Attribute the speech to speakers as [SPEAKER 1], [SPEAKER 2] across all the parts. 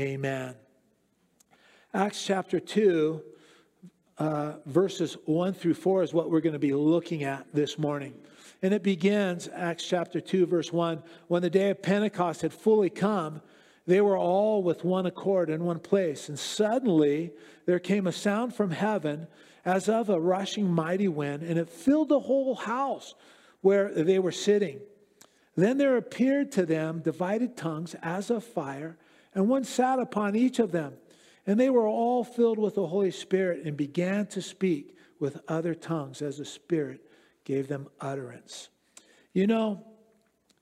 [SPEAKER 1] Amen. Acts chapter 2, uh, verses 1 through 4 is what we're going to be looking at this morning. And it begins, Acts chapter 2, verse 1 when the day of Pentecost had fully come, they were all with one accord in one place. And suddenly there came a sound from heaven as of a rushing mighty wind, and it filled the whole house where they were sitting. Then there appeared to them divided tongues as of fire, and one sat upon each of them. And they were all filled with the Holy Spirit and began to speak with other tongues as the Spirit gave them utterance. You know,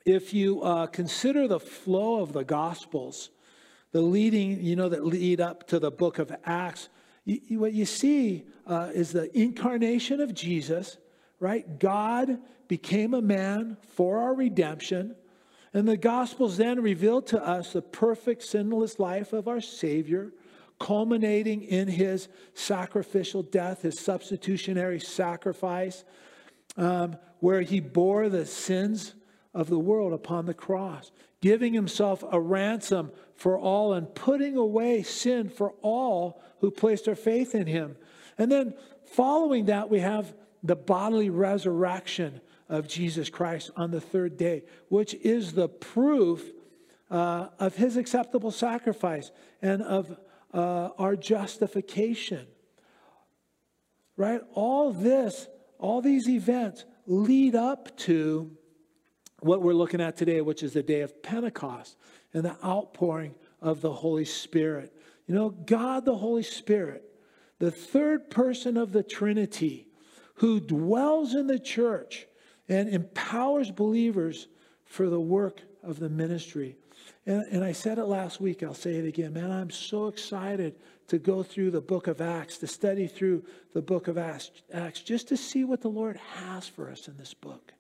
[SPEAKER 1] if you uh, consider the flow of the Gospels, the leading, you know, that lead up to the book of Acts, you, you, what you see uh, is the incarnation of Jesus, right? God became a man for our redemption. And the Gospels then reveal to us the perfect, sinless life of our Savior, culminating in his sacrificial death, his substitutionary sacrifice, um, where he bore the sins of the world upon the cross, giving himself a ransom for all and putting away sin for all who placed their faith in him. And then following that, we have the bodily resurrection of Jesus Christ on the third day, which is the proof uh, of his acceptable sacrifice and of uh, our justification. Right? All this, all these events lead up to what we're looking at today, which is the day of Pentecost and the outpouring of the Holy Spirit. You know, God the Holy Spirit, the third person of the Trinity, who dwells in the church and empowers believers for the work of the ministry. And, and I said it last week, I'll say it again. Man, I'm so excited to go through the book of Acts, to study through the book of Acts, Acts just to see what the Lord has for us in this book.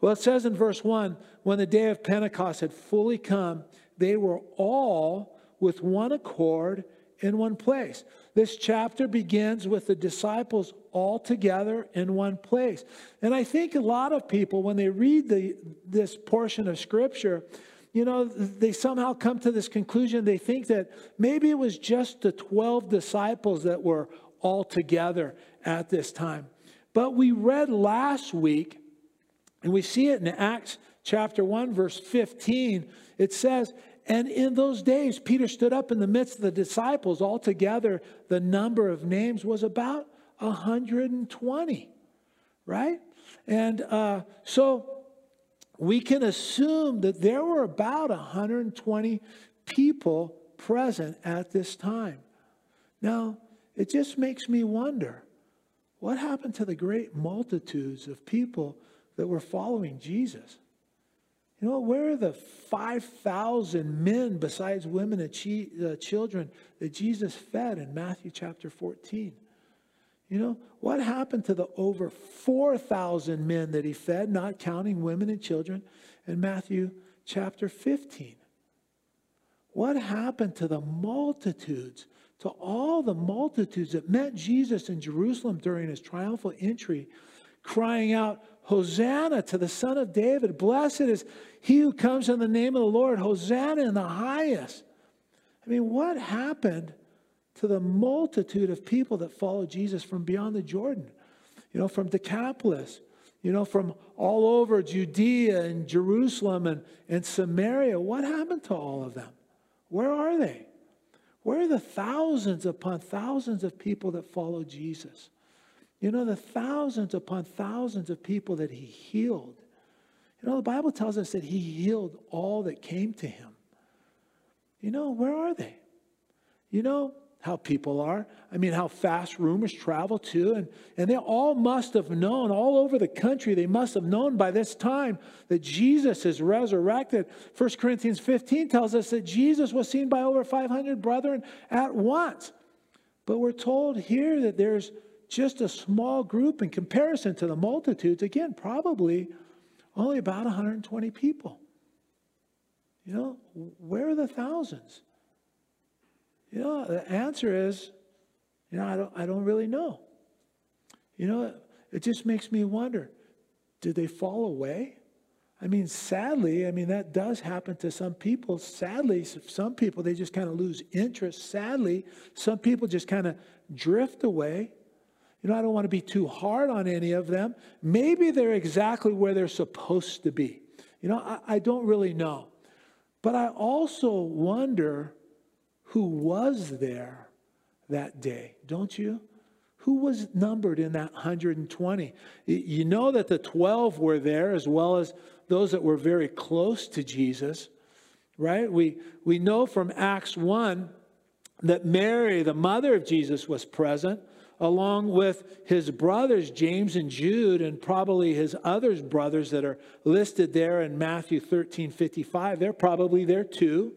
[SPEAKER 1] Well, it says in verse 1 when the day of Pentecost had fully come, they were all with one accord in one place. This chapter begins with the disciples all together in one place. And I think a lot of people, when they read the, this portion of Scripture, you know, they somehow come to this conclusion. They think that maybe it was just the 12 disciples that were all together at this time. But we read last week and we see it in Acts chapter 1, verse 15. It says, And in those days, Peter stood up in the midst of the disciples. Altogether, the number of names was about 120, right? And uh, so we can assume that there were about 120 people present at this time. Now, it just makes me wonder what happened to the great multitudes of people that were following Jesus. You know, where are the 5,000 men besides women and chi- uh, children that Jesus fed in Matthew chapter 14? You know, what happened to the over 4,000 men that he fed, not counting women and children, in Matthew chapter 15? What happened to the multitudes, to all the multitudes that met Jesus in Jerusalem during his triumphal entry, crying out, Hosanna to the Son of David. Blessed is he who comes in the name of the Lord. Hosanna in the highest. I mean, what happened to the multitude of people that followed Jesus from beyond the Jordan? You know, from Decapolis, you know, from all over Judea and Jerusalem and, and Samaria. What happened to all of them? Where are they? Where are the thousands upon thousands of people that follow Jesus? You know, the thousands upon thousands of people that he healed. You know, the Bible tells us that he healed all that came to him. You know, where are they? You know how people are. I mean, how fast rumors travel too. And, and they all must have known, all over the country, they must have known by this time that Jesus is resurrected. 1 Corinthians 15 tells us that Jesus was seen by over 500 brethren at once. But we're told here that there's just a small group in comparison to the multitudes. Again, probably only about 120 people. You know, where are the thousands? You know, the answer is, you know, I don't, I don't really know. You know, it just makes me wonder did they fall away? I mean, sadly, I mean, that does happen to some people. Sadly, some people, they just kind of lose interest. Sadly, some people just kind of drift away. You know, I don't want to be too hard on any of them. Maybe they're exactly where they're supposed to be. You know, I, I don't really know. But I also wonder who was there that day, don't you? Who was numbered in that 120? You know that the 12 were there as well as those that were very close to Jesus, right? We, we know from Acts 1 that Mary, the mother of Jesus, was present, along with his brothers, James and Jude, and probably his other brothers that are listed there in Matthew 13 55. They're probably there too.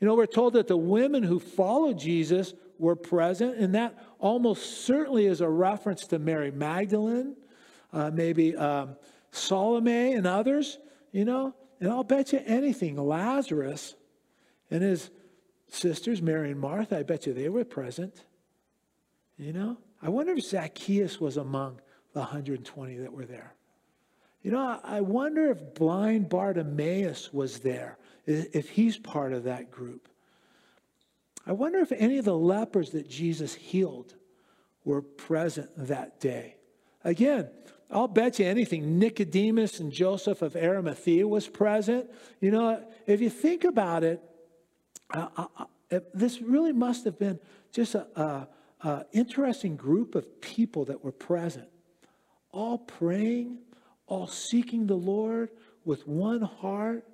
[SPEAKER 1] You know, we're told that the women who followed Jesus were present, and that almost certainly is a reference to Mary Magdalene, uh, maybe um, Salome and others, you know, and I'll bet you anything, Lazarus and his sisters, Mary and Martha, I bet you they were present. You know, I wonder if Zacchaeus was among the 120 that were there. You know, I wonder if blind Bartimaeus was there, if he's part of that group. I wonder if any of the lepers that Jesus healed were present that day. Again, I'll bet you anything. Nicodemus and Joseph of Arimathea was present. You know, if you think about it, uh, uh, uh this really must have been just a, interesting group of people that were present, all praying, all seeking the Lord with one heart,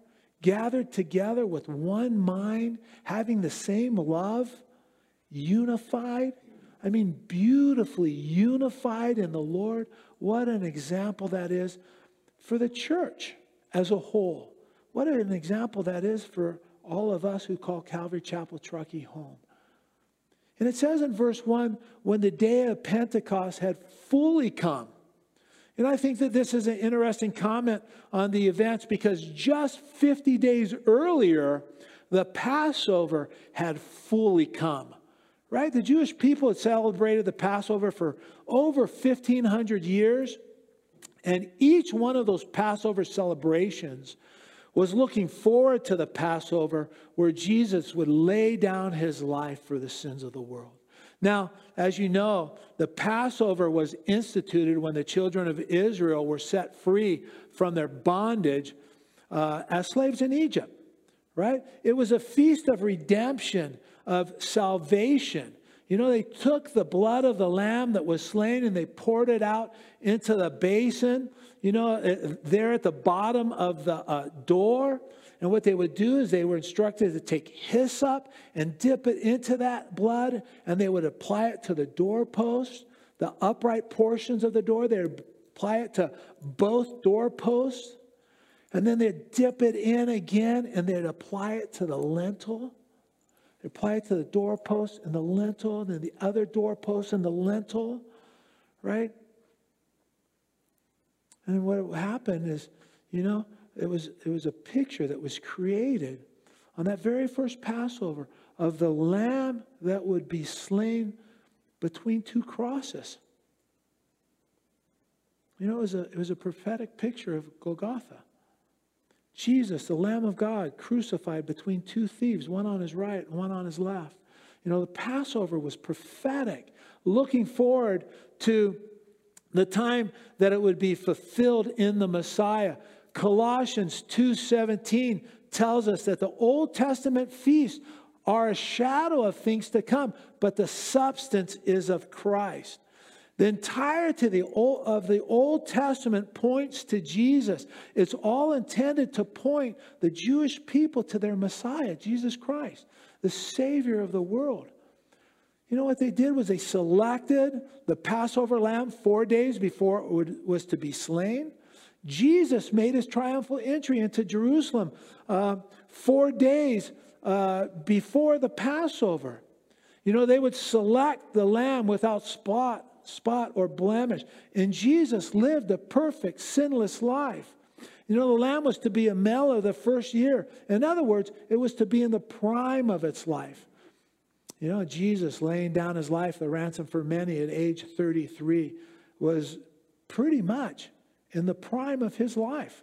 [SPEAKER 1] gathered together with one mind, having the same love, unified. I mean, beautifully unified in the Lord. What an example that is for the church as a whole. What an example that is for all of us who call Calvary Chapel Truckee home. And it says in verse 1 when the day of Pentecost had fully come, and I think that this is an interesting comment on the events because just 50 days earlier, the Passover had fully come. Right? The Jewish people had celebrated the Passover for over 1,500 years. And each one of those Passover celebrations was looking forward to the Passover where Jesus would lay down his life for the sins of the world. Now, as you know, the Passover was instituted when the children of Israel were set free from their bondage uh, as slaves in Egypt, right? It was a feast of redemption, of salvation. You know, they took the blood of the lamb that was slain and they poured it out into the basin, you know, uh, there at the bottom of the uh, door. And what they would do is they were instructed to take hyssop and dip it into that blood, and they would apply it to the doorpost, the upright portions of the door. They would apply it to both doorposts. And then they'd dip it in again and they'd apply it to the lintel. Apply it to the doorpost and the lintel, and then the other doorpost and the lintel, right? And what happened is, you know, it was, it was a picture that was created on that very first Passover of the lamb that would be slain between two crosses. You know, it was a, it was a prophetic picture of Golgotha. Jesus, the Lamb of God, crucified between two thieves, one on his right and one on his left. You know, the Passover was prophetic, looking forward to the time that it would be fulfilled in the Messiah. Colossians 2:17 tells us that the Old Testament feasts are a shadow of things to come, but the substance is of Christ. The entirety of the Old Testament points to Jesus. It's all intended to point the Jewish people to their Messiah, Jesus Christ, the Savior of the world. You know what they did was they selected the Passover lamb four days before it was to be slain. Jesus made his triumphal entry into Jerusalem uh, four days uh, before the Passover. You know, they would select the lamb without spot, spot or blemish. And Jesus lived a perfect, sinless life. You know, the lamb was to be a male of the first year. In other words, it was to be in the prime of its life. You know, Jesus laying down his life, the ransom for many at age 33, was pretty much in the prime of his life.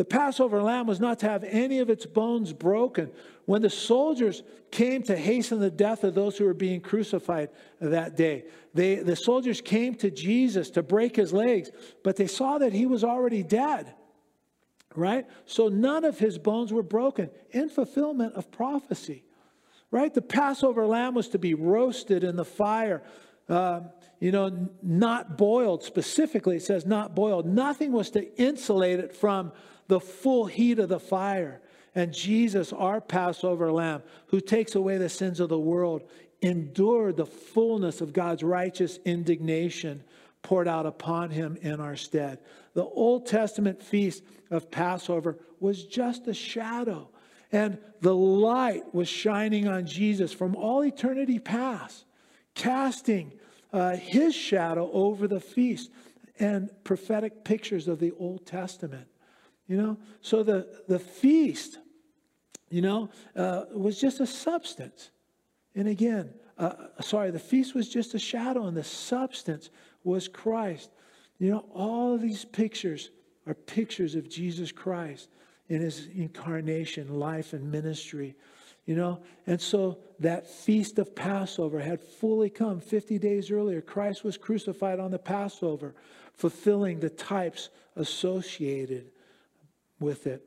[SPEAKER 1] The Passover lamb was not to have any of its bones broken. When the soldiers came to hasten the death of those who were being crucified that day, they, the soldiers came to Jesus to break his legs, but they saw that he was already dead. Right? So none of his bones were broken in fulfillment of prophecy. Right? The Passover lamb was to be roasted in the fire. Uh, you know, not boiled specifically, it says not boiled. Nothing was to insulate it from the full heat of the fire. And Jesus, our Passover lamb, who takes away the sins of the world, endured the fullness of God's righteous indignation poured out upon him in our stead. The Old Testament feast of Passover was just a shadow, and the light was shining on Jesus from all eternity past, casting uh, his shadow over the feast and prophetic pictures of the Old Testament. You know, so the, the feast, you know, uh, was just a substance. And again, uh, sorry, the feast was just a shadow, and the substance was Christ. You know, all these pictures are pictures of Jesus Christ in his incarnation, life, and ministry. You know, and so that feast of Passover had fully come 50 days earlier. Christ was crucified on the Passover, fulfilling the types associated with it.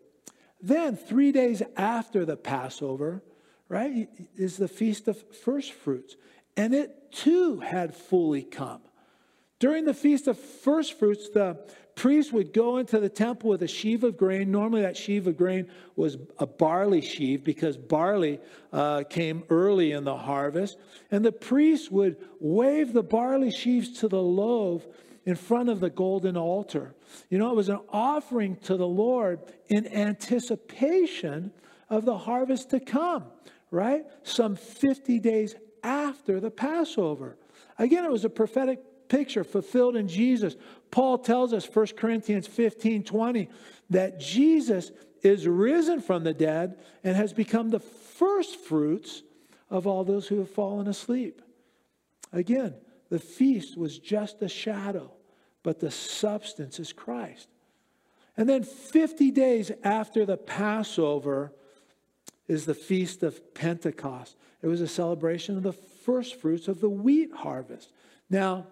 [SPEAKER 1] Then, three days after the Passover, right, is the Feast of First Fruits. And it too had fully come. During the Feast of First Fruits, the priest would go into the temple with a sheaf of grain. Normally, that sheaf of grain was a barley sheaf because barley uh, came early in the harvest. And the priest would wave the barley sheaves to the loaf in front of the golden altar. You know, it was an offering to the Lord in anticipation of the harvest to come, right? Some 50 days after the Passover. Again, it was a prophetic picture fulfilled in Jesus. Paul tells us, 1 Corinthians 15 20, that Jesus is risen from the dead and has become the first fruits of all those who have fallen asleep. Again, the feast was just a shadow, but the substance is Christ. And then 50 days after the Passover is the feast of Pentecost. It was a celebration of the first fruits of the wheat harvest. Now,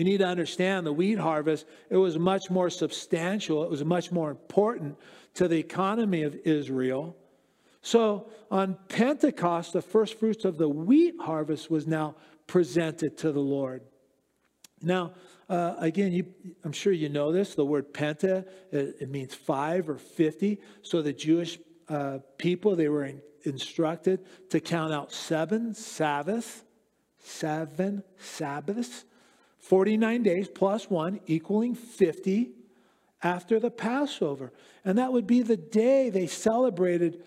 [SPEAKER 1] we need to understand the wheat harvest, it was much more substantial, it was much more important to the economy of Israel. So on Pentecost, the first fruits of the wheat harvest was now presented to the Lord. Now, uh, again, you, I'm sure you know this. The word penta, it, it means five or 50. So the Jewish uh, people, they were in, instructed to count out seven Sabbaths, seven Sabbaths, 49 days plus one, equaling 50 after the Passover. And that would be the day they celebrated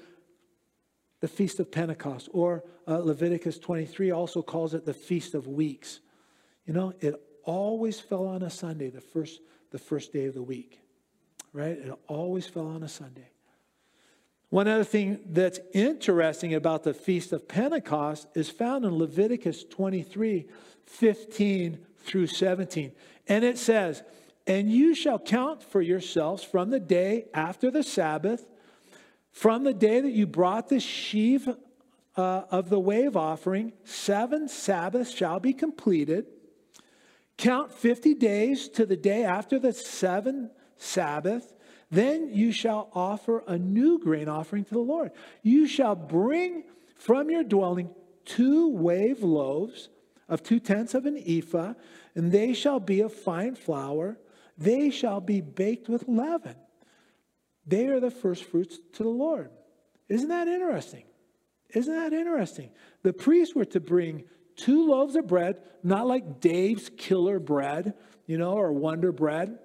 [SPEAKER 1] the Feast of Pentecost, or uh, Leviticus 23 also calls it the Feast of Weeks. You know, it always fell on a Sunday, the first, the first day of the week, right? It always fell on a Sunday. One other thing that's interesting about the Feast of Pentecost is found in Leviticus 23 15 through 17. And it says, And you shall count for yourselves from the day after the Sabbath from the day that you brought the sheaf uh, of the wave offering, seven Sabbaths shall be completed. Count 50 days to the day after the seven Sabbath. Then you shall offer a new grain offering to the Lord. You shall bring from your dwelling two wave loaves of two tenths of an ephah, and they shall be of fine flour. They shall be baked with leaven. They are the first fruits to the Lord. Isn't that interesting? Isn't that interesting? The priests were to bring two loaves of bread, not like Dave's killer bread, you know, or Wonder bread.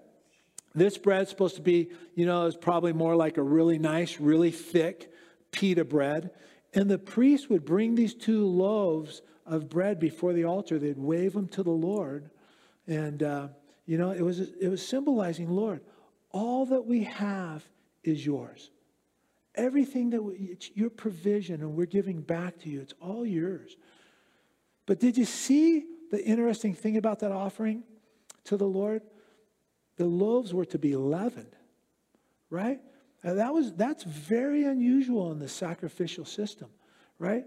[SPEAKER 1] This bread's supposed to be, you know, is probably more like a really nice, really thick pita bread. And the priest would bring these two loaves of bread before the altar. They'd wave them to the Lord. And, uh, you know, it was, it was symbolizing, Lord, all that we have is yours. Everything that we, it's your provision, and we're giving back to you. It's all yours. But did you see the interesting thing about that offering to the Lord? The loaves were to be leavened, right? That was, that's very unusual in the sacrificial system, right?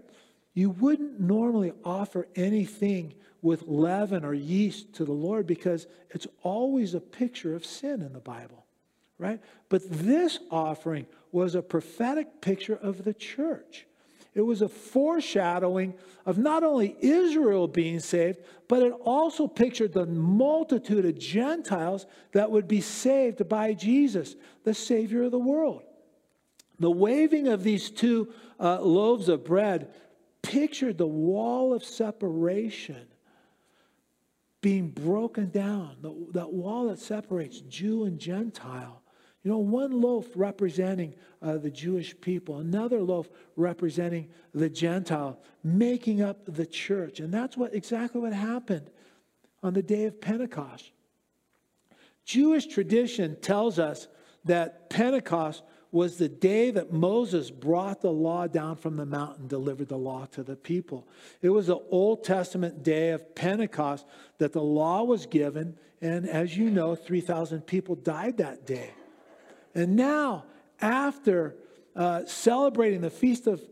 [SPEAKER 1] You wouldn't normally offer anything with leaven or yeast to the Lord because it's always a picture of sin in the Bible, right? But this offering was a prophetic picture of the church. It was a foreshadowing of not only Israel being saved, but it also pictured the multitude of Gentiles that would be saved by Jesus, the Savior of the world. The waving of these two uh, loaves of bread pictured the wall of separation being broken down, the, that wall that separates Jew and Gentile. You know, one loaf representing uh, the Jewish people, another loaf representing the Gentile, making up the church. And that's what exactly what happened on the day of Pentecost. Jewish tradition tells us that Pentecost was the day that Moses brought the law down from the mountain, delivered the law to the people. It was the Old Testament day of Pentecost that the law was given, and as you know, 3,000 people died that day. And now, after uh, celebrating the Feast of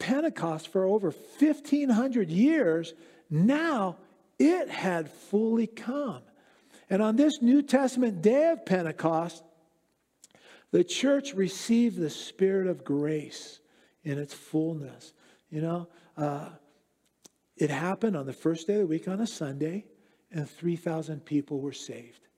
[SPEAKER 1] Pentecost for over 1,500 years, now it had fully come. And on this New Testament day of Pentecost, the church received the spirit of grace in its fullness. You know, uh, it happened on the first day of the week on a Sunday, and 3,000 people were saved.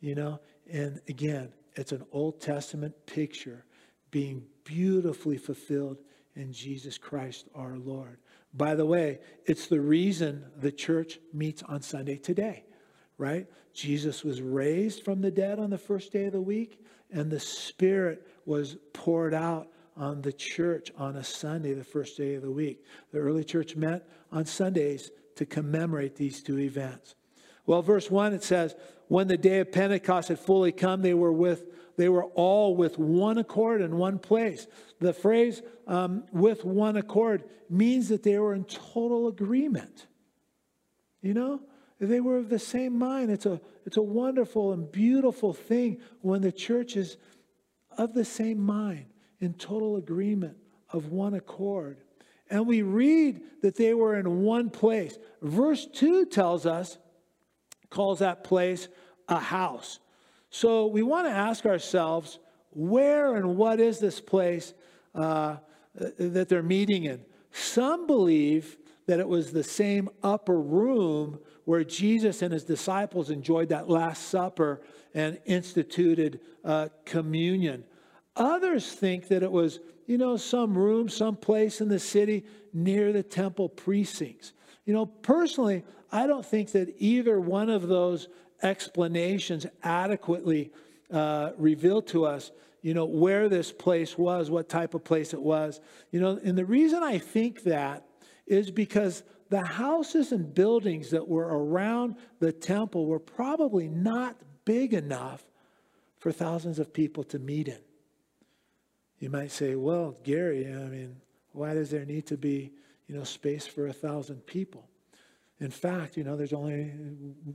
[SPEAKER 1] You know, and again, it's an Old Testament picture being beautifully fulfilled in Jesus Christ our Lord. By the way, it's the reason the church meets on Sunday today, right? Jesus was raised from the dead on the first day of the week and the Spirit was poured out on the church on a Sunday, the first day of the week. The early church met on Sundays to commemorate these two events. Well, verse 1 it says, When the day of Pentecost had fully come, they were with they were all with one accord in one place. The phrase um, with one accord means that they were in total agreement. You know, they were of the same mind. It's a, it's a wonderful and beautiful thing when the church is of the same mind, in total agreement, of one accord. And we read that they were in one place. Verse 2 tells us, calls that place a house. So we want to ask ourselves, where and what is this place uh, that they're meeting in? Some believe that it was the same upper room where Jesus and his disciples enjoyed that Last Supper and instituted uh, communion. Others think that it was, you know, some room, some place in the city near the temple precincts. You know, personally, I don't think that either one of those explanations adequately uh, reveal to us, you know, where this place was, what type of place it was. You know, and the reason I think that is because the houses and buildings that were around the temple were probably not big enough for thousands of people to meet in. You might say, well, Gary, I mean, why does there need to be, you know, space for a thousand people? In fact, you know, there's only,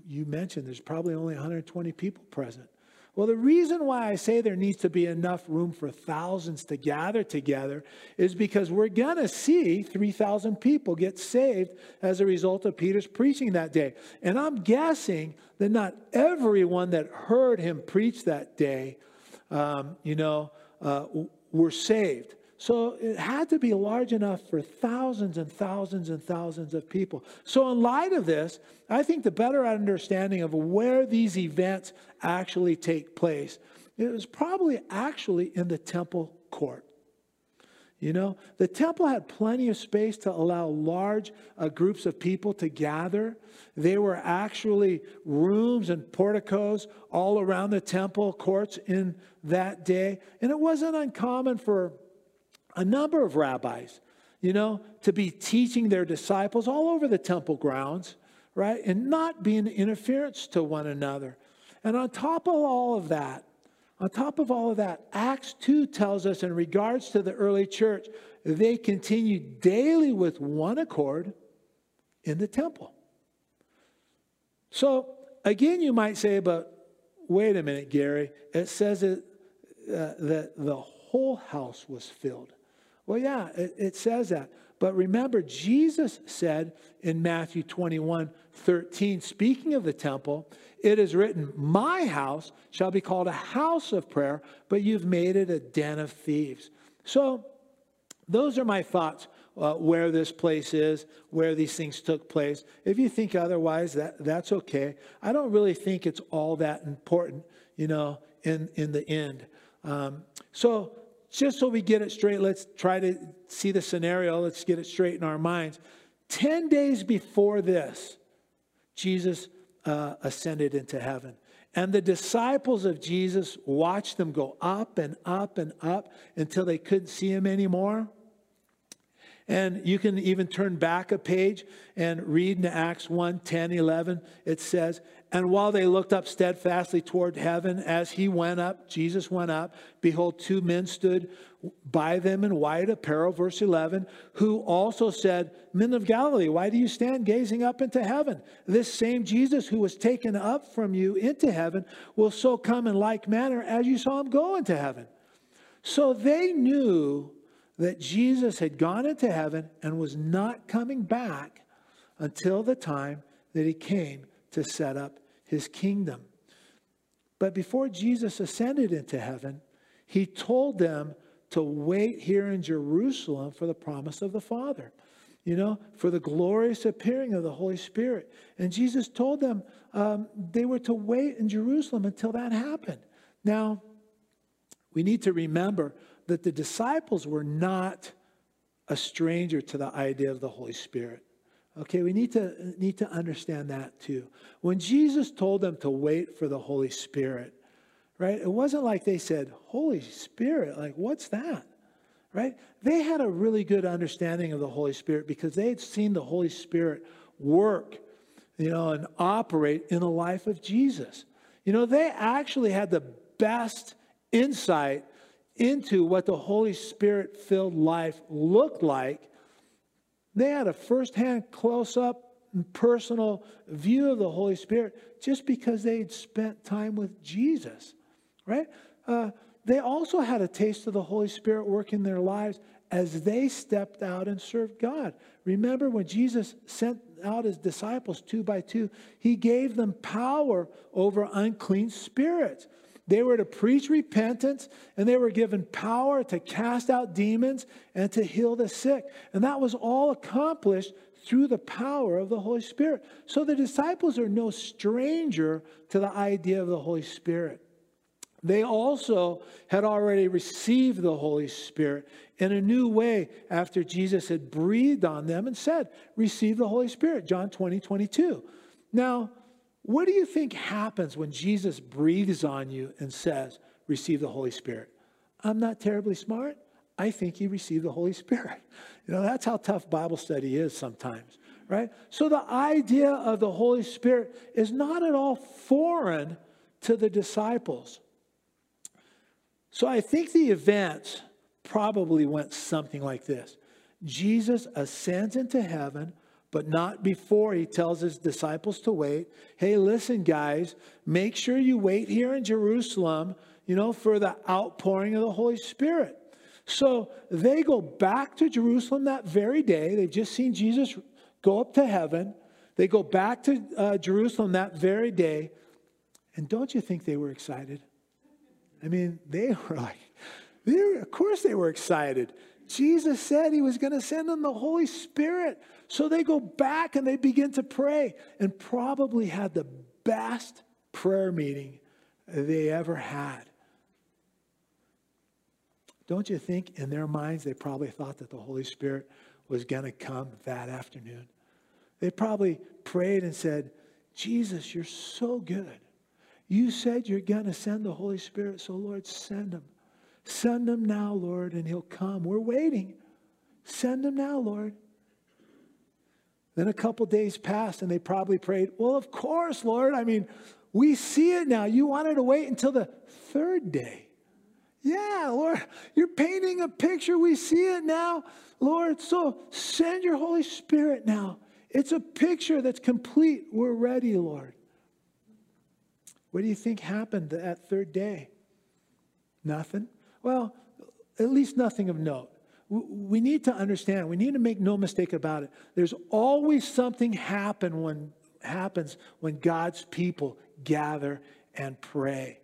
[SPEAKER 1] you mentioned, there's probably only 120 people present. Well, the reason why I say there needs to be enough room for thousands to gather together is because we're going to see 3,000 people get saved as a result of Peter's preaching that day. And I'm guessing that not everyone that heard him preach that day, um, you know, uh, were saved. So it had to be large enough for thousands and thousands and thousands of people. So, in light of this, I think the better understanding of where these events actually take place, it was probably actually in the temple court. You know, the temple had plenty of space to allow large uh, groups of people to gather. There were actually rooms and porticos all around the temple courts in that day. And it wasn't uncommon for a number of rabbis, you know, to be teaching their disciples all over the temple grounds, right? And not being interference to one another. And on top of all of that, on top of all of that, Acts 2 tells us in regards to the early church, they continued daily with one accord in the temple. So, again, you might say, but wait a minute, Gary. It says it, uh, that the whole house was filled. Well, yeah, it, it says that. But remember, Jesus said in Matthew 21 13, speaking of the temple, it is written, My house shall be called a house of prayer, but you've made it a den of thieves. So, those are my thoughts uh, where this place is, where these things took place. If you think otherwise, that, that's okay. I don't really think it's all that important, you know, in, in the end. Um, so, just so we get it straight, let's try to see the scenario. Let's get it straight in our minds. 10 days before this, Jesus uh, ascended into heaven. And the disciples of Jesus watched them go up and up and up until they couldn't see him anymore. And you can even turn back a page and read in Acts 1 10, 11. It says, And while they looked up steadfastly toward heaven as he went up, Jesus went up, behold, two men stood by them in white apparel, verse 11, who also said, Men of Galilee, why do you stand gazing up into heaven? This same Jesus who was taken up from you into heaven will so come in like manner as you saw him go into heaven. So they knew that Jesus had gone into heaven and was not coming back until the time that he came to set up his kingdom. But before Jesus ascended into heaven, he told them to wait here in Jerusalem for the promise of the Father, you know, for the glorious appearing of the Holy Spirit. And Jesus told them um, they were to wait in Jerusalem until that happened. Now, we need to remember that the disciples were not a stranger to the idea of the Holy Spirit. Okay, we need to, need to understand that too. When Jesus told them to wait for the Holy Spirit, right, it wasn't like they said, Holy Spirit, like, what's that? Right? They had a really good understanding of the Holy Spirit because they had seen the Holy Spirit work, you know, and operate in the life of Jesus. You know, they actually had the best insight into what the Holy Spirit filled life looked like, they had a firsthand, close up, personal view of the Holy Spirit just because they'd spent time with Jesus, right? Uh, they also had a taste of the Holy Spirit work in their lives as they stepped out and served God. Remember when Jesus sent out his disciples two by two, he gave them power over unclean spirits. They were to preach repentance and they were given power to cast out demons and to heal the sick. And that was all accomplished through the power of the Holy Spirit. So the disciples are no stranger to the idea of the Holy Spirit. They also had already received the Holy Spirit in a new way after Jesus had breathed on them and said, Receive the Holy Spirit, John 20, 22. Now, what do you think happens when Jesus breathes on you and says, Receive the Holy Spirit? I'm not terribly smart. I think he received the Holy Spirit. You know, that's how tough Bible study is sometimes, right? So the idea of the Holy Spirit is not at all foreign to the disciples. So I think the events probably went something like this Jesus ascends into heaven but not before he tells his disciples to wait. Hey, listen, guys, make sure you wait here in Jerusalem, you know, for the outpouring of the Holy Spirit. So they go back to Jerusalem that very day. They've just seen Jesus go up to heaven. They go back to uh, Jerusalem that very day. And don't you think they were excited? I mean, they were like, they were, of course they were excited. Jesus said he was going to send them the Holy Spirit. So they go back and they begin to pray and probably had the best prayer meeting they ever had. Don't you think in their minds they probably thought that the Holy Spirit was going to come that afternoon? They probably prayed and said, Jesus, you're so good. You said you're going to send the Holy Spirit, so Lord, send him. Send him now, Lord, and he'll come. We're waiting. Send him now, Lord. Then a couple days passed and they probably prayed, Well, of course, Lord. I mean, we see it now. You wanted to wait until the third day. Yeah, Lord, you're painting a picture. We see it now, Lord. So send your Holy Spirit now. It's a picture that's complete. We're ready, Lord. What do you think happened that third day? Nothing. Well, at least nothing of note. We need to understand, we need to make no mistake about it. There's always something happen when, happens when God's people gather and pray.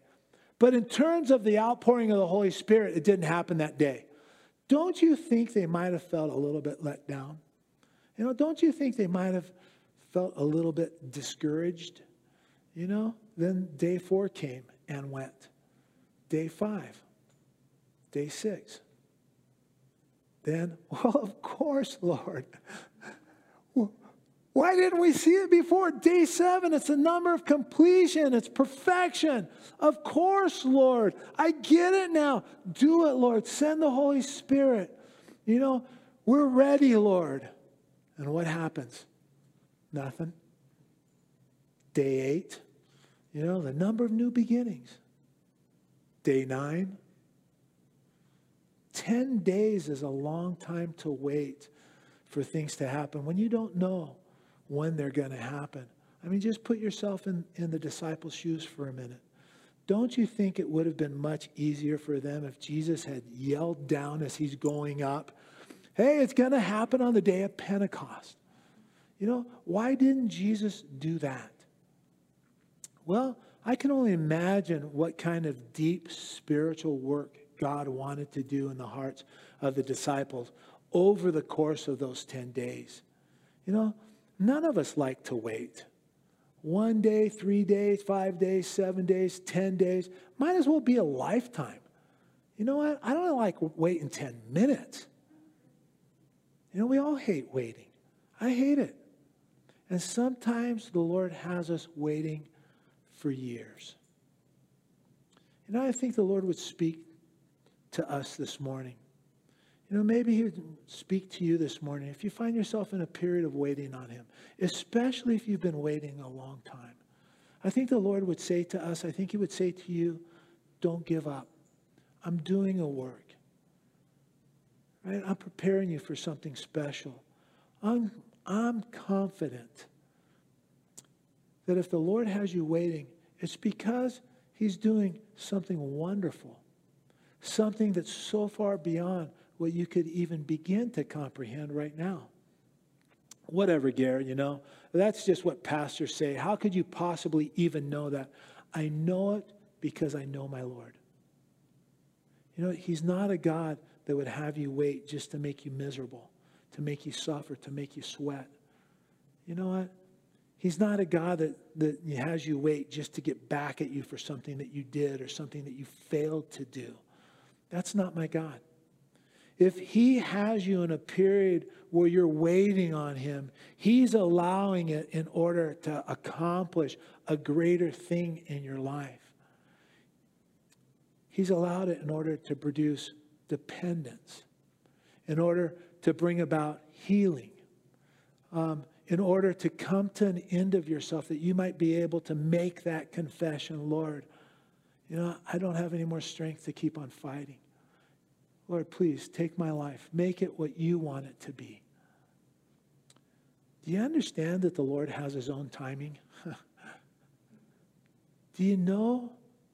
[SPEAKER 1] But in terms of the outpouring of the Holy Spirit, it didn't happen that day. Don't you think they might have felt a little bit let down? You know, don't you think they might have felt a little bit discouraged? You know, then day four came and went. Day five, day six. Then, well, of course, Lord. Why didn't we see it before? Day seven, it's a number of completion, it's perfection. Of course, Lord. I get it now. Do it, Lord. Send the Holy Spirit. You know, we're ready, Lord. And what happens? Nothing. Day eight, you know, the number of new beginnings. Day nine. Ten days is a long time to wait for things to happen when you don't know when they're going to happen. I mean, just put yourself in, in the disciples' shoes for a minute. Don't you think it would have been much easier for them if Jesus had yelled down as he's going up, hey, it's going to happen on the day of Pentecost? You know, why didn't Jesus do that? Well, I can only imagine what kind of deep spiritual work God wanted to do in the hearts of the disciples over the course of those 10 days. You know, none of us like to wait. One day, three days, five days, seven days, 10 days, might as well be a lifetime. You know what? I don't like waiting 10 minutes. You know, we all hate waiting. I hate it. And sometimes the Lord has us waiting for years. And I think the Lord would speak to us this morning. You know, maybe He would speak to you this morning if you find yourself in a period of waiting on Him, especially if you've been waiting a long time. I think the Lord would say to us, I think He would say to you, don't give up. I'm doing a work. Right? I'm preparing you for something special. I'm, I'm confident that if the Lord has you waiting, it's because He's doing something wonderful, something that's so far beyond what you could even begin to comprehend right now. Whatever, Gary, you know, that's just what pastors say. How could you possibly even know that? I know it because I know my Lord. You know, He's not a God that would have you wait just to make you miserable, to make you suffer, to make you sweat. You know what? He's not a God that, that has you wait just to get back at you for something that you did or something that you failed to do. That's not my God. If He has you in a period where you're waiting on Him, He's allowing it in order to accomplish a greater thing in your life. He's allowed it in order to produce dependence, in order to bring about healing. Um, in order to come to an end of yourself, that you might be able to make that confession Lord, you know, I don't have any more strength to keep on fighting. Lord, please take my life, make it what you want it to be. Do you understand that the Lord has his own timing? Do you know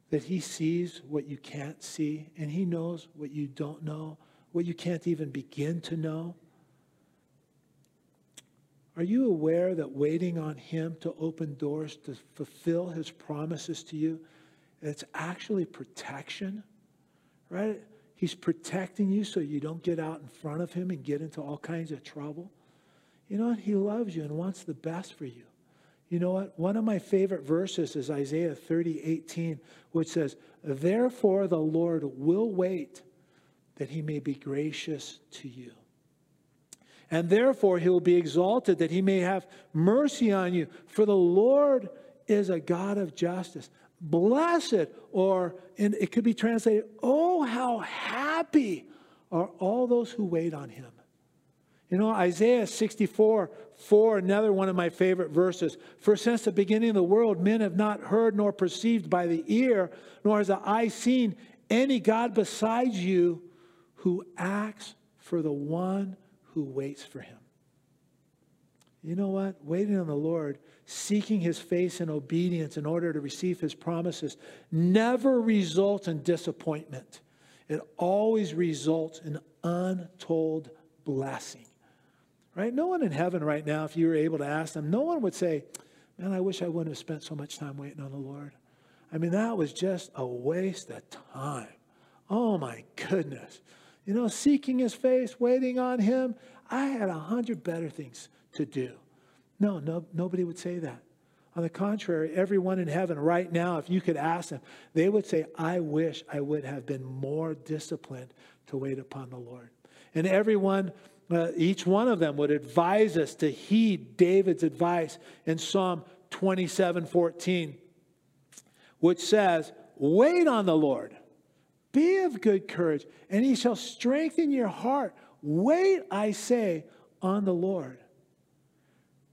[SPEAKER 1] that he sees what you can't see and he knows what you don't know, what you can't even begin to know? Are you aware that waiting on Him to open doors to fulfill His promises to you, it's actually protection, right? He's protecting you so you don't get out in front of Him and get into all kinds of trouble. You know what? He loves you and wants the best for you. You know what? One of my favorite verses is Isaiah 30, 18, which says, Therefore the Lord will wait that he may be gracious to you and therefore he will be exalted that he may have mercy on you. For the Lord is a God of justice. Blessed, or and it could be translated, oh, how happy are all those who wait on him. You know, Isaiah 64, 4, another one of my favorite verses. For since the beginning of the world, men have not heard nor perceived by the ear, nor has the eye seen any God besides you who acts for the one who waits for him. You know what? Waiting on the Lord, seeking his face in obedience in order to receive his promises, never results in disappointment. it always results in untold blessing. Right? No one in heaven right now, if you were able to ask them, no one would say, Man, I wish I wouldn't have spent so much time waiting on the Lord. I mean, that was just a waste of time. Oh my goodness. You know, seeking his face, waiting on him. I had a hundred better things to do. No, no, nobody would say that. On the contrary, everyone in heaven right now, if you could ask them, they would say, I wish I would have been more disciplined to wait upon the Lord. And everyone uh, each one of them would advise us to heed David's advice in Psalm 27 14, which says, Wait on the Lord, be of good courage, and he shall strengthen your heart. Wait, I say, on the Lord.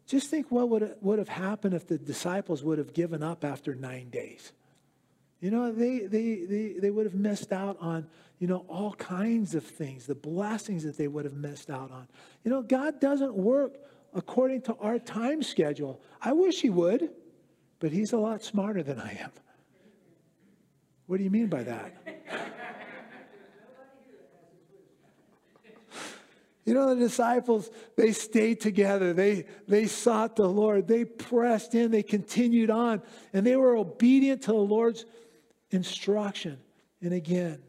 [SPEAKER 1] Just think what would, would have happened if the disciples would have given up after nine days. You know, they, they, they, they would have missed out on you know, all kinds of things, the blessings that they would have missed out on. You know, God doesn't work according to our time schedule. I wish He would, but He's a lot smarter than I am. What do you mean by that? You know, the disciples, they stayed together. They, they sought the Lord. They pressed in. They continued on. And they were obedient to the Lord's instruction. And again,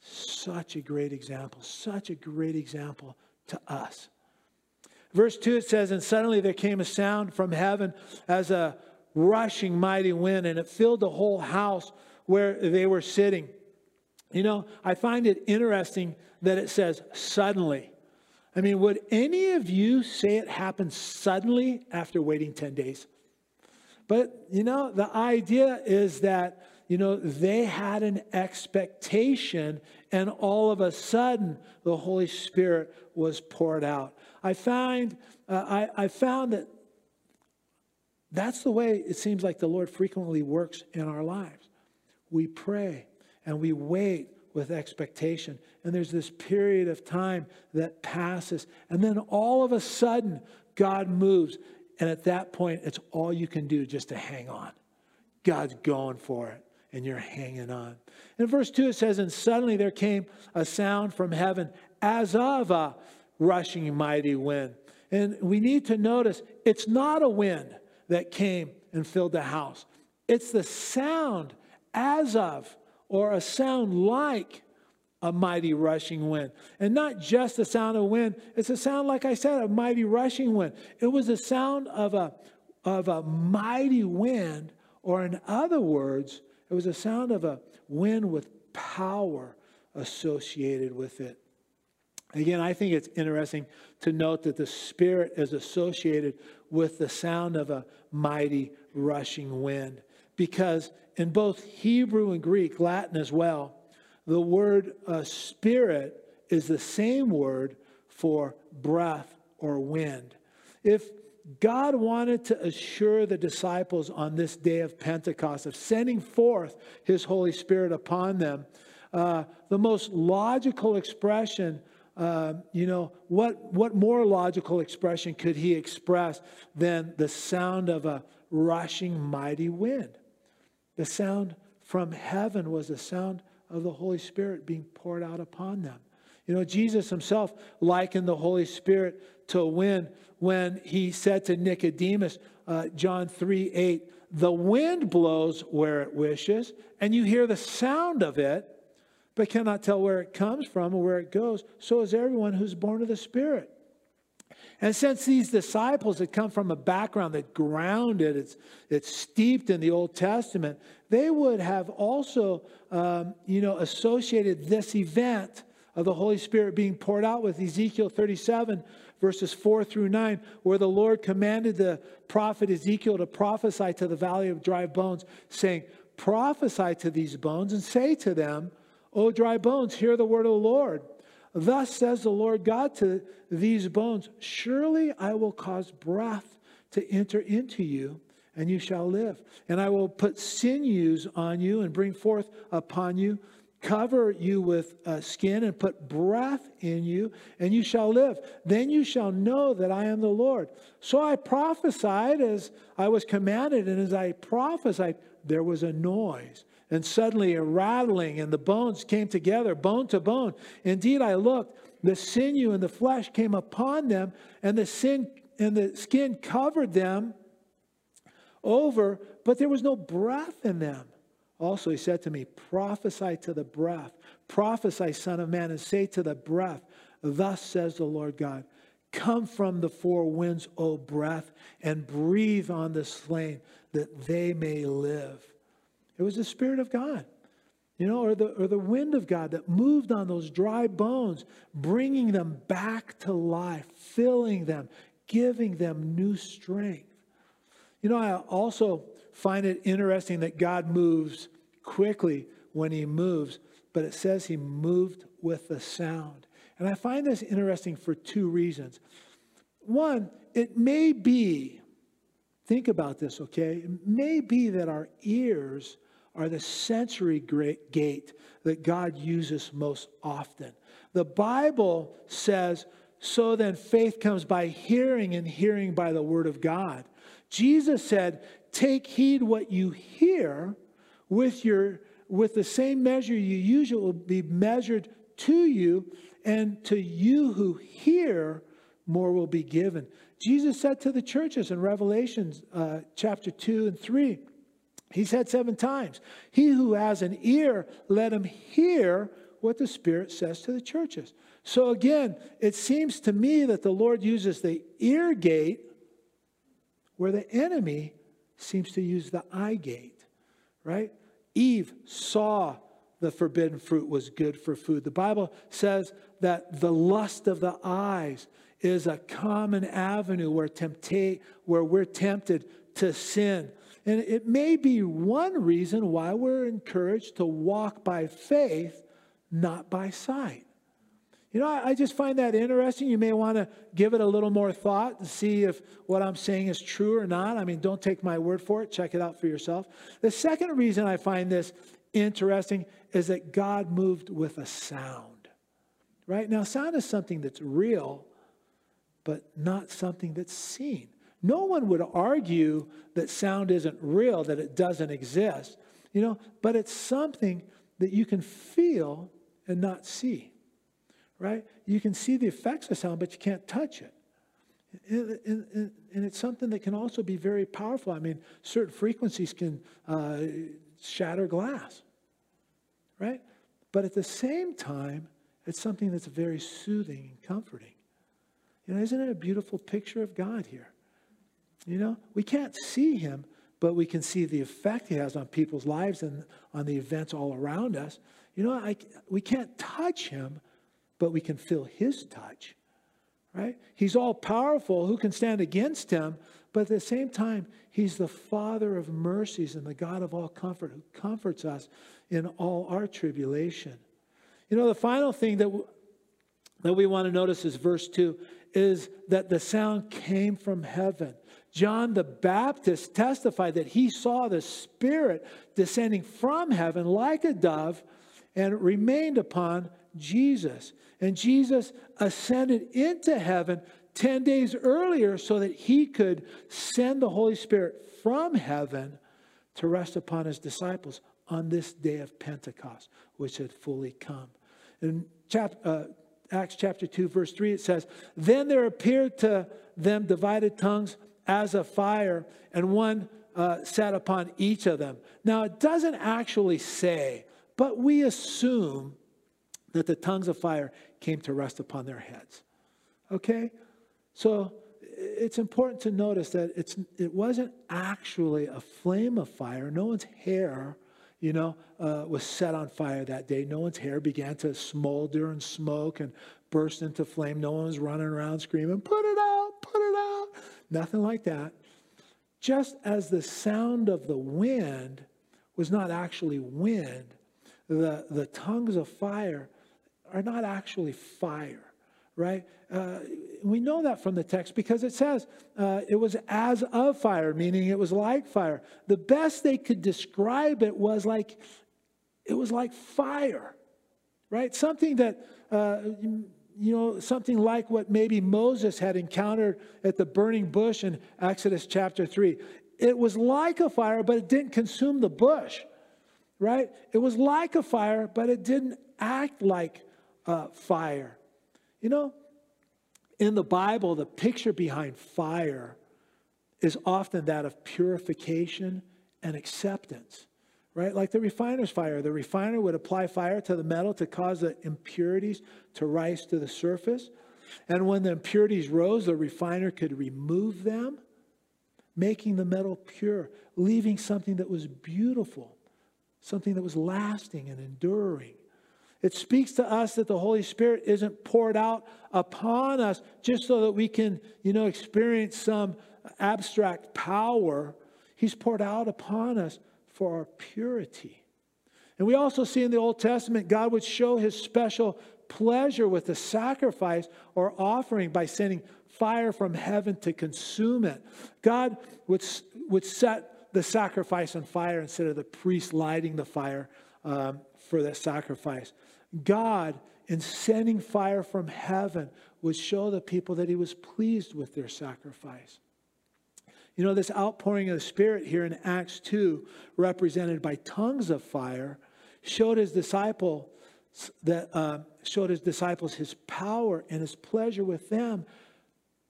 [SPEAKER 1] such a great example, such a great example to us. Verse 2 it says, And suddenly there came a sound from heaven as a rushing mighty wind, and it filled the whole house where they were sitting. You know, I find it interesting that it says suddenly. I mean, would any of you say it happened suddenly after waiting 10 days? But, you know, the idea is that you know, they had an expectation, and all of a sudden, the Holy Spirit was poured out. I find, uh, I, I found that that's the way it seems like the Lord frequently works in our lives. We pray and we wait with expectation. And there's this period of time that passes. And then all of a sudden, God moves. And at that point, it's all you can do just to hang on. God's going for it and you're hanging on. In verse 2, it says, And suddenly there came a sound from heaven as of a rushing mighty wind. And we need to notice it's not a wind that came and filled the house, it's the sound as of, or a sound like a mighty rushing wind. And not just the sound of wind, it's a sound, like I said, a mighty rushing wind. It was the sound of a, of a mighty wind, or in other words, it was a sound of a wind with power associated with it. Again, I think it's interesting to note that the Spirit is associated with the sound of a mighty rushing wind. Because in both Hebrew and Greek, Latin as well, the word uh, spirit is the same word for breath or wind. If God wanted to assure the disciples on this day of Pentecost of sending forth his Holy Spirit upon them. Uh, the most logical expression, uh, you know, what, what more logical expression could he express than the sound of a rushing mighty wind? The sound from heaven was the sound of the Holy Spirit being poured out upon them. You know, Jesus himself likened the Holy Spirit to wind when he said to Nicodemus, uh, John 3 8, the wind blows where it wishes, and you hear the sound of it, but cannot tell where it comes from or where it goes. So is everyone who's born of the Spirit. And since these disciples had come from a background that grounded, it's, it's steeped in the Old Testament, they would have also, um, you know, associated this event of the Holy Spirit being poured out with Ezekiel 37, verses 4 through 9, where the Lord commanded the prophet Ezekiel to prophesy to the valley of dry bones, saying, Prophesy to these bones and say to them, O dry bones, hear the word of the Lord. Thus says the Lord God to these bones Surely I will cause breath to enter into you, and you shall live. And I will put sinews on you and bring forth upon you cover you with uh, skin and put breath in you, and you shall live. Then you shall know that I am the Lord. So I prophesied as I was commanded, and as I prophesied, there was a noise. And suddenly a rattling, and the bones came together, bone to bone. Indeed, I looked, the sinew and the flesh came upon them, and the sin and the skin covered them over, but there was no breath in them. Also, he said to me, Prophesy to the breath, prophesy, Son of Man, and say to the breath, Thus says the Lord God, Come from the four winds, O breath, and breathe on the slain, that they may live. It was the Spirit of God, you know, or the, or the wind of God that moved on those dry bones, bringing them back to life, filling them, giving them new strength. You know, I also find it interesting that God moves quickly when he moves, but it says he moved with a sound. And I find this interesting for two reasons. One, it may be, think about this, okay? It may be that our ears are the sensory gate that God uses most often. The Bible says, so then faith comes by hearing, and hearing by the word of God. Jesus said, Take heed what you hear with your with the same measure you use, it will be measured to you, and to you who hear, more will be given. Jesus said to the churches in Revelations uh, chapter 2 and 3, he said seven times, He who has an ear, let him hear what the Spirit says to the churches. So again, it seems to me that the Lord uses the ear gate where the enemy seems to use the eye gate, right? Eve saw the forbidden fruit was good for food. The Bible says that the lust of the eyes is a common avenue where temptate where we're tempted to sin. And it may be one reason why we're encouraged to walk by faith, not by sight. You know, I, just find that interesting. You may want to give it a little more thought and see if what I'm saying is true or not. I mean, don't take my word for it, check it out for yourself. The second reason I find this interesting is that God moved with a sound. Right? Now, sound is something that's real, but not something that's seen. No one would argue that sound isn't real, that it doesn't exist, you know, but it's something that you can feel and not see right? You can see the effects of sound, but you can't touch it. And, and, and, it's something that can also be very powerful. I mean, certain frequencies can uh, shatter glass, right? But at the same time, it's something that's very soothing and comforting. You know, isn't it a beautiful picture of God here? You know, we can't see him, but we can see the effect he has on people's lives and on the events all around us. You know, I, we can't touch him, but we can feel his touch, right? He's all powerful. Who can stand against him? But at the same time, he's the Father of mercies and the God of all comfort who comforts us in all our tribulation. You know, the final thing that, w- that we want to notice is verse 2 is that the sound came from heaven. John the Baptist testified that he saw the Spirit descending from heaven like a dove and remained upon Jesus. And Jesus ascended into heaven 10 days earlier so that he could send the Holy Spirit from heaven to rest upon his disciples on this day of Pentecost, which had fully come. In uh, Acts chapter 2, verse 3, it says, Then there appeared to them divided tongues as a fire, and one uh, sat upon each of them. Now, it doesn't actually say, but we assume that the tongues of fire came to rest upon their heads. Okay? So it's important to notice that it's, it wasn't actually a flame of fire. No one's hair, you know, uh, was set on fire that day. No one's hair began to smolder and smoke and burst into flame. No one was running around screaming, put it out, put it out. Nothing like that. Just as the sound of the wind was not actually wind, the, the tongues of fire are not actually fire, right? Uh, we know that from the text because it says uh, it was as of fire, meaning it was like fire. The best they could describe it was like it was like fire, right? Something that uh, you know, something like what maybe Moses had encountered at the burning bush in Exodus chapter three. It was like a fire, but it didn't consume the bush. right? It was like a fire, but it didn't act like uh, fire. You know, in the Bible, the picture behind fire is often that of purification and acceptance, right? Like the refiner's fire. The refiner would apply fire to the metal to cause the impurities to rise to the surface. And when the impurities rose, the refiner could remove them, making the metal pure, leaving something that was beautiful, something that was lasting and enduring. It speaks to us that the Holy Spirit isn't poured out upon us just so that we can, you know, experience some abstract power. He's poured out upon us for our purity. And we also see in the Old Testament, God would show his special pleasure with the sacrifice or offering by sending fire from heaven to consume it. God would, would set the sacrifice on fire instead of the priest lighting the fire um, for that sacrifice. God, in sending fire from heaven, would show the people that he was pleased with their sacrifice. You know, this outpouring of the Spirit here in Acts 2, represented by tongues of fire, showed his disciple that uh, showed his disciples his power and his pleasure with them,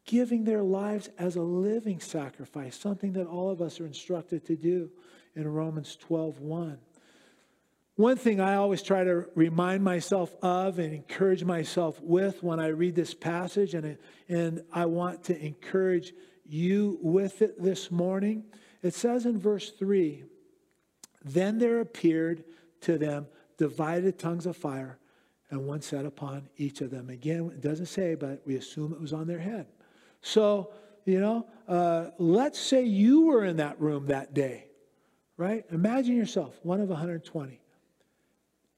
[SPEAKER 1] giving their lives as a living sacrifice, something that all of us are instructed to do in Romans 12 1. One thing I always try to remind myself of and encourage myself with when I read this passage, and, and I want to encourage you with it this morning. It says in verse 3 Then there appeared to them divided tongues of fire, and one sat upon each of them. Again, it doesn't say, but we assume it was on their head. So, you know, uh, let's say you were in that room that day, right? Imagine yourself, one of 120.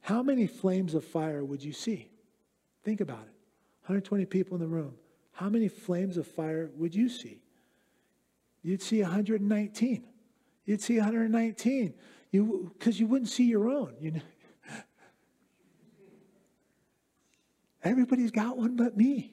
[SPEAKER 1] How many flames of fire would you see? Think about it. 120 people in the room. How many flames of fire would you see? You'd see 119. You'd see 119. You because you wouldn't see your own. You know. Everybody's got one but me.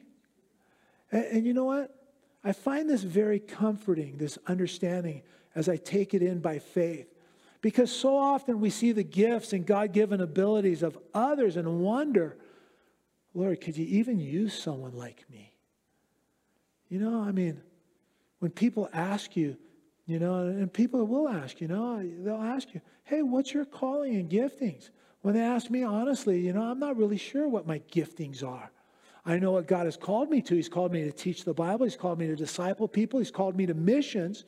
[SPEAKER 1] And, and you know what? I find this very comforting, this understanding, as I take it in by faith. Because so often we see the gifts and God given abilities of others and wonder, Lord, could you even use someone like me? You know, I mean, when people ask you, you know, and people will ask, you know, they'll ask you, hey, what's your calling and giftings? When they ask me honestly, you know, I'm not really sure what my giftings are. I know what God has called me to. He's called me to teach the Bible, He's called me to disciple people, He's called me to missions.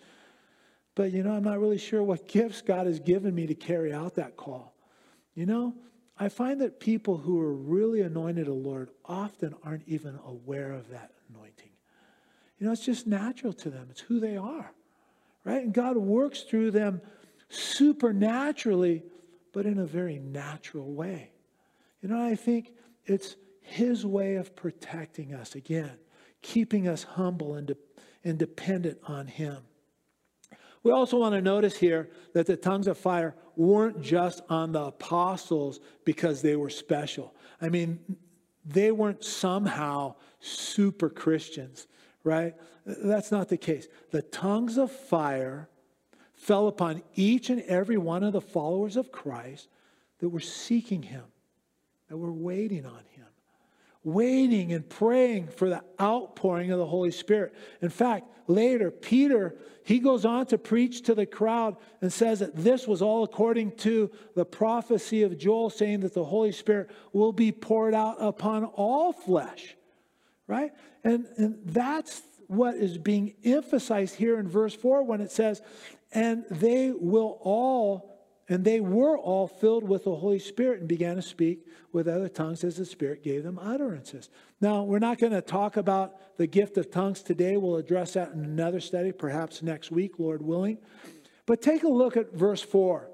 [SPEAKER 1] But, you know, I'm not really sure what gifts God has given me to carry out that call. You know, I find that people who are really anointed of the Lord often aren't even aware of that anointing. You know, it's just natural to them, it's who they are, right? And God works through them supernaturally, but in a very natural way. You know, I think it's His way of protecting us, again, keeping us humble and, de- and dependent on Him. We also want to notice here that the tongues of fire weren't just on the apostles because they were special. I mean, they weren't somehow super Christians, right? That's not the case. The tongues of fire fell upon each and every one of the followers of Christ that were seeking him, that were waiting on him waiting and praying for the outpouring of the Holy Spirit. In fact, later, Peter, he goes on to preach to the crowd and says that this was all according to the prophecy of Joel, saying that the Holy Spirit will be poured out upon all flesh, right? And, and that's what is being emphasized here in verse 4 when it says, and they will all and they were all filled with the Holy Spirit and began to speak with other tongues as the Spirit gave them utterances. Now, we're not going to talk about the gift of tongues today. We'll address that in another study, perhaps next week, Lord willing. But take a look at verse 4.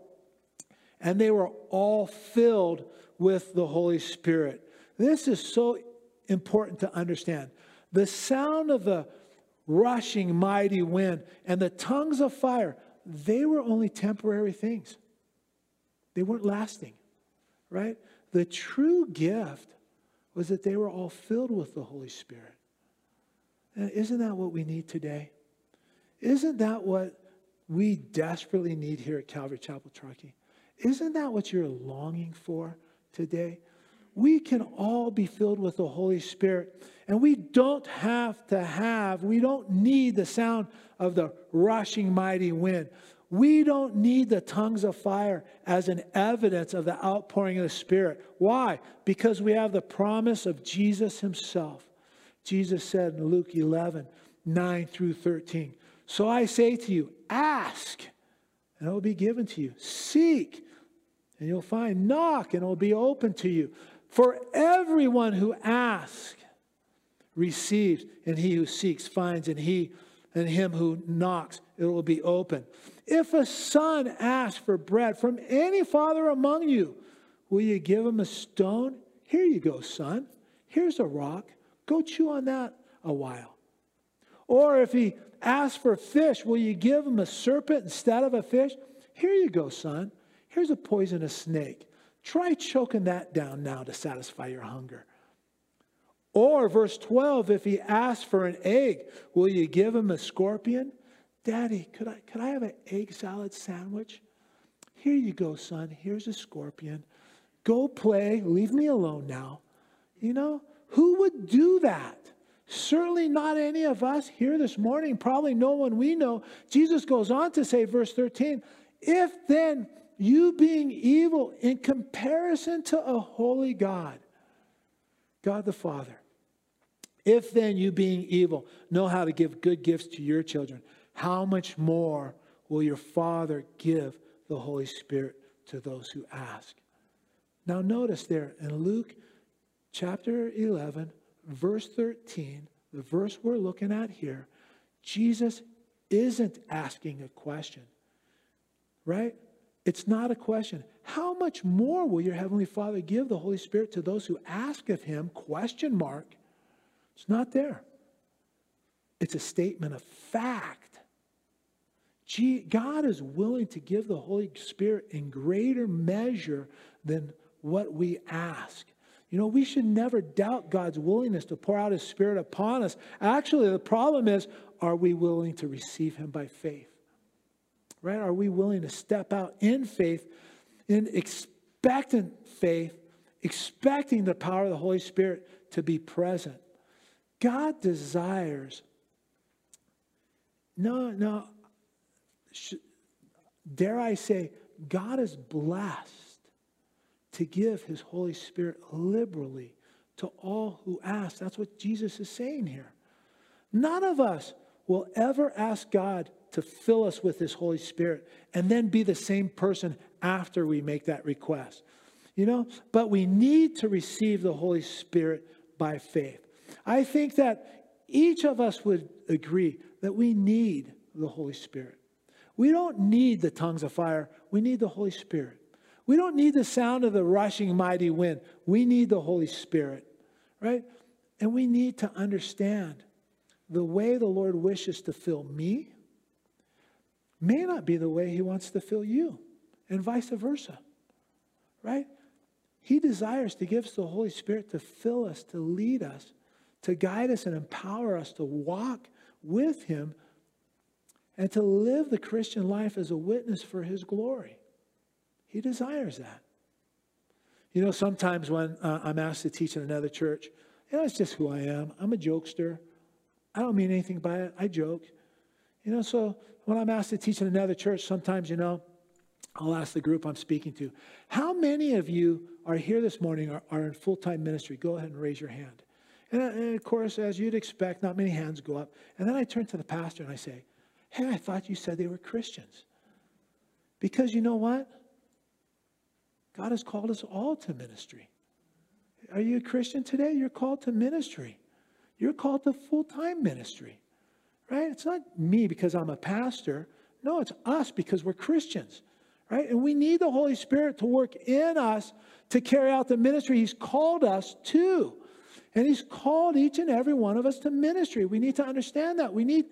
[SPEAKER 1] And they were all filled with the Holy Spirit. This is so important to understand. The sound of the rushing mighty wind and the tongues of fire, they were only temporary things. They weren't lasting, right? The true gift was that they were all filled with the Holy Spirit. And isn't that what we need today? Isn't that what we desperately need here at Calvary Chapel Truckee? Isn't that what you're longing for today? We can all be filled with the Holy Spirit, and we don't have to have, we don't need the sound of the rushing mighty wind. We don't need the tongues of fire as an evidence of the outpouring of the Spirit. Why? Because we have the promise of Jesus Himself. Jesus said in Luke 11, 9 through 13. So I say to you, ask, and it will be given to you. Seek, and you'll find. Knock, and it will be open to you. For everyone who asks receives, and he who seeks finds, and he and him who knocks, it will be open. If a son asks for bread from any father among you, will you give him a stone? Here you go, son. Here's a rock. Go chew on that a while. Or if he asks for fish, will you give him a serpent instead of a fish? Here you go, son. Here's a poisonous snake. Try choking that down now to satisfy your hunger. Or, verse 12, if he asks for an egg, will you give him a scorpion? Daddy, could I, could I have an egg salad sandwich? Here you go, son. Here's a scorpion. Go play. Leave me alone now. You know, who would do that? Certainly not any of us here this morning, probably no one we know. Jesus goes on to say, verse 13, if then you being evil in comparison to a holy God, God the Father, if then you being evil know how to give good gifts to your children, how much more will your Father give the Holy Spirit to those who ask? Now, notice there in Luke chapter 11, verse 13, the verse we're looking at here, Jesus isn't asking a question, right? It's not a question. How much more will your heavenly Father give the Holy Spirit to those who ask of him? Question mark. It's not there. It's a statement of fact. God is willing to give the Holy Spirit in greater measure than what we ask. You know, we should never doubt God's willingness to pour out His Spirit upon us. Actually, the problem is are we willing to receive Him by faith? Right? Are we willing to step out in faith, in expectant faith, expecting the power of the Holy Spirit to be present? God desires, no, no, sh- dare I say, God is blessed to give his Holy Spirit liberally to all who ask. That's what Jesus is saying here. None of us will ever ask God to fill us with his Holy Spirit and then be the same person after we make that request. You know, but we need to receive the Holy Spirit by faith. I think that each of us would agree that we need the Holy Spirit. We don't need the tongues of fire, we need the Holy Spirit. We don't need the sound of the rushing mighty wind. We need the Holy Spirit, right? And we need to understand the way the Lord wishes to fill me may not be the way He wants to fill you, and vice versa, right? He desires to give us the Holy Spirit to fill us, to lead us, to guide us and empower us to walk with Him and to live the Christian life as a witness for His glory. He desires that. You know, sometimes when uh, I'm asked to teach in another church, you know, it's just who I am. I'm a jokester. I don't mean anything by it. I joke. You know, so when I'm asked to teach in another church, sometimes, you know, I'll ask the group I'm speaking to, how many of you are here this morning are, are in full time ministry? Go ahead and raise your hand. And, uh, and, of course, as you'd expect, not many hands go up. And then I turn to the pastor and I say, Hey, I thought you said they were Christians. Because you know what? God has called us all to ministry. Are you a Christian today? You're called to ministry. You're called to full time ministry, right? It's not me because I'm a pastor. No, it's us because we're Christians, right? And we need the Holy Spirit to work in us to carry out the ministry He's called us to. And He's called each and every one of us to ministry. We need to understand that. We need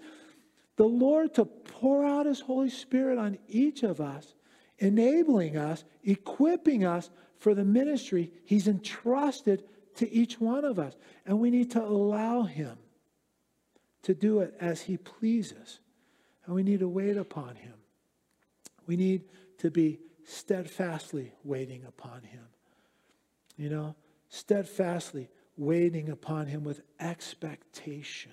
[SPEAKER 1] the Lord to pour out His Holy Spirit on each of us enabling us, equipping us for the ministry He's entrusted to each one of us. And we need to allow Him to do it as He pleases. And we need to wait upon Him. We need to be steadfastly waiting upon him. You know, steadfastly waiting upon him with expectation.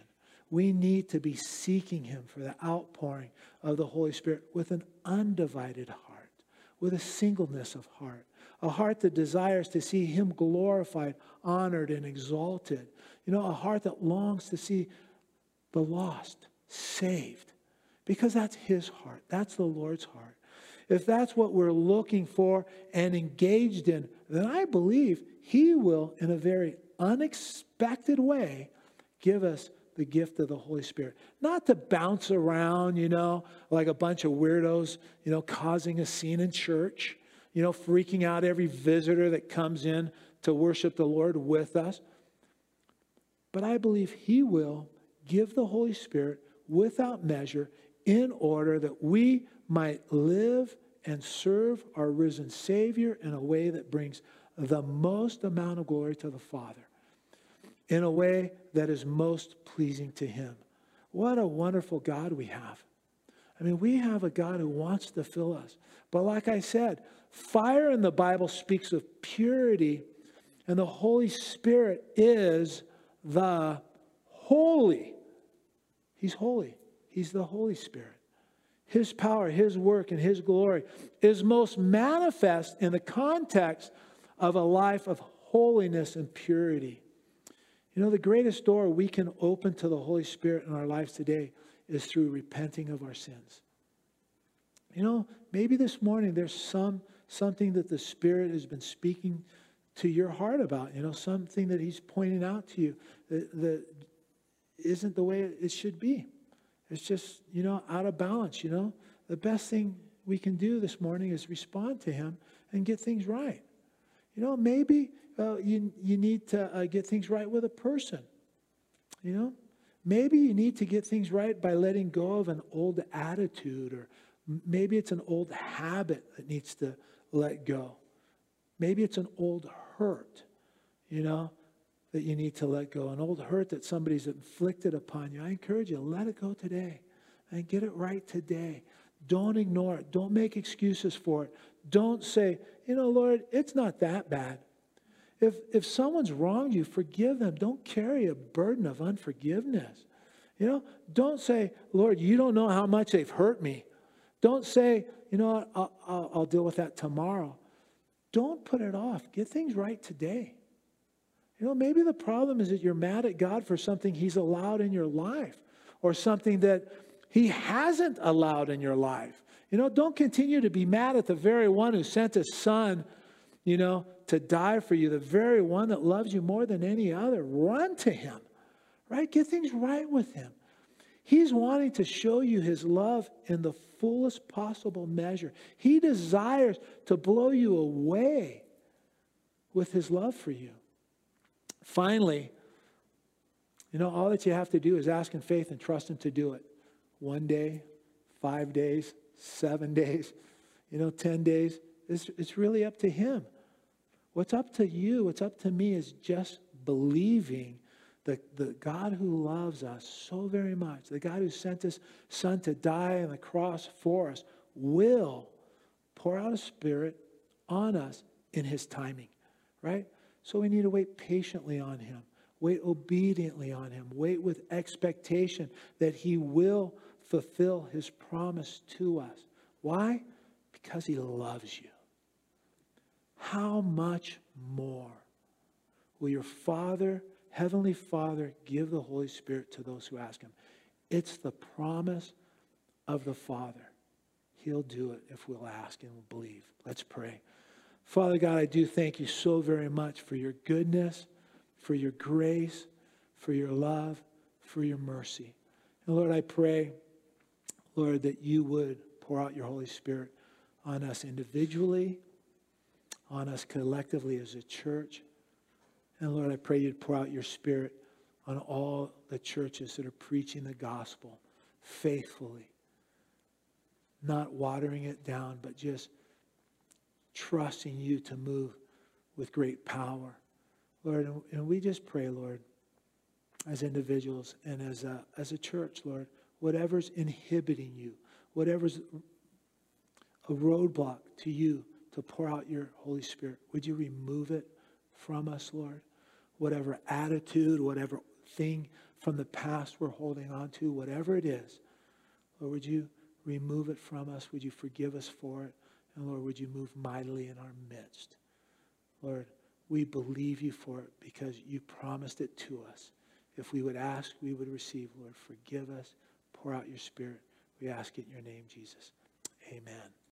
[SPEAKER 1] We need to be seeking him for the outpouring of the Holy Spirit with an undivided heart, with a singleness of heart, a heart that desires to see him glorified, honored, and exalted. You know, a heart that longs to see the lost saved because that's his heart, that's the Lord's heart. If that's what we're looking for and engaged in, then I believe he will, in a very unexpected way, give us the gift of the Holy Spirit. Not to bounce around, you know, like a bunch of weirdos, you know, causing a scene in church, you know, freaking out every visitor that comes in to worship the Lord with us. But I believe He will give the Holy Spirit without measure in order that we might live and serve our risen Savior in a way that brings the most amount of glory to the Father in a way that is most pleasing to Him. What a wonderful God we have. I mean, we have a God who wants to fill us. But like I said, fire in the Bible speaks of purity, and the Holy Spirit is the holy. He's holy, He's the Holy Spirit. His power, His work, and His glory is most manifest in the context of a life of holiness and purity. You know, the greatest door we can open to the Holy Spirit in our lives today is through repenting of our sins. You know, maybe this morning there's some something that the Spirit has been speaking to your heart about, you know, something that He's pointing out to you that, that isn't the way it should be. It's just, you know, out of balance, you know. The best thing we can do this morning is respond to Him and get things right. You know, maybe uh, you, you need to uh, get things right with a person. You know, maybe you need to get things right by letting go of an old attitude, or maybe it's an old habit that needs to let go. Maybe it's an old hurt, you know, that you need to let go, an old hurt that somebody's inflicted upon you. I encourage you, let it go today and get it right today. Don't ignore it. Don't make excuses for it. Don't say, you know, Lord, it's not that bad. If, if someone's wronged you, forgive them. Don't carry a burden of unforgiveness. You know, don't say, Lord, you don't know how much they've hurt me. Don't say, you know, I'll, I'll, I'll deal with that tomorrow. Don't put it off. Get things right today. You know, maybe the problem is that you're mad at God for something He's allowed in your life or something that He hasn't allowed in your life. You know, don't continue to be mad at the very one who sent His Son, you know, to die for you, the very one that loves you more than any other. Run to him, right? Get things right with him. He's wanting to show you his love in the fullest possible measure. He desires to blow you away with his love for you. Finally, you know, all that you have to do is ask in faith and trust him to do it. One day, five days, seven days, you know, 10 days. It's, it's really up to him. What's up to you, what's up to me is just believing that the God who loves us so very much, the God who sent his son to die on the cross for us, will pour out a spirit on us in his timing, right? So we need to wait patiently on him, wait obediently on him, wait with expectation that he will fulfill his promise to us. Why? Because he loves you how much more will your Father, Heavenly Father, give the Holy Spirit to those who ask Him? It's the promise of the Father. He'll do it if we'll ask and we'll believe. Let's pray. Father God, I do thank you so very much for your goodness, for your grace, for your love, for your mercy. And Lord, I pray, Lord, that you would pour out your Holy Spirit on us individually on us collectively as a church. And Lord, I pray you'd pour out your spirit on all the churches that are preaching the gospel faithfully, not watering it down, but just trusting you to move with great power. Lord, and we just pray, Lord, as individuals and as a, as a church, Lord, whatever's inhibiting you, whatever's a roadblock to you to pour out your Holy Spirit, would you remove it from us, Lord? Whatever attitude, whatever thing from the past we're holding on to, whatever it is, Lord, would you remove it from us? Would you forgive us for it? And Lord, would you move mightily in our midst? Lord, we believe you for it because you promised it to us. If we would ask, we would receive. Lord, forgive us. Pour out your spirit. We ask it in your name, Jesus. Amen.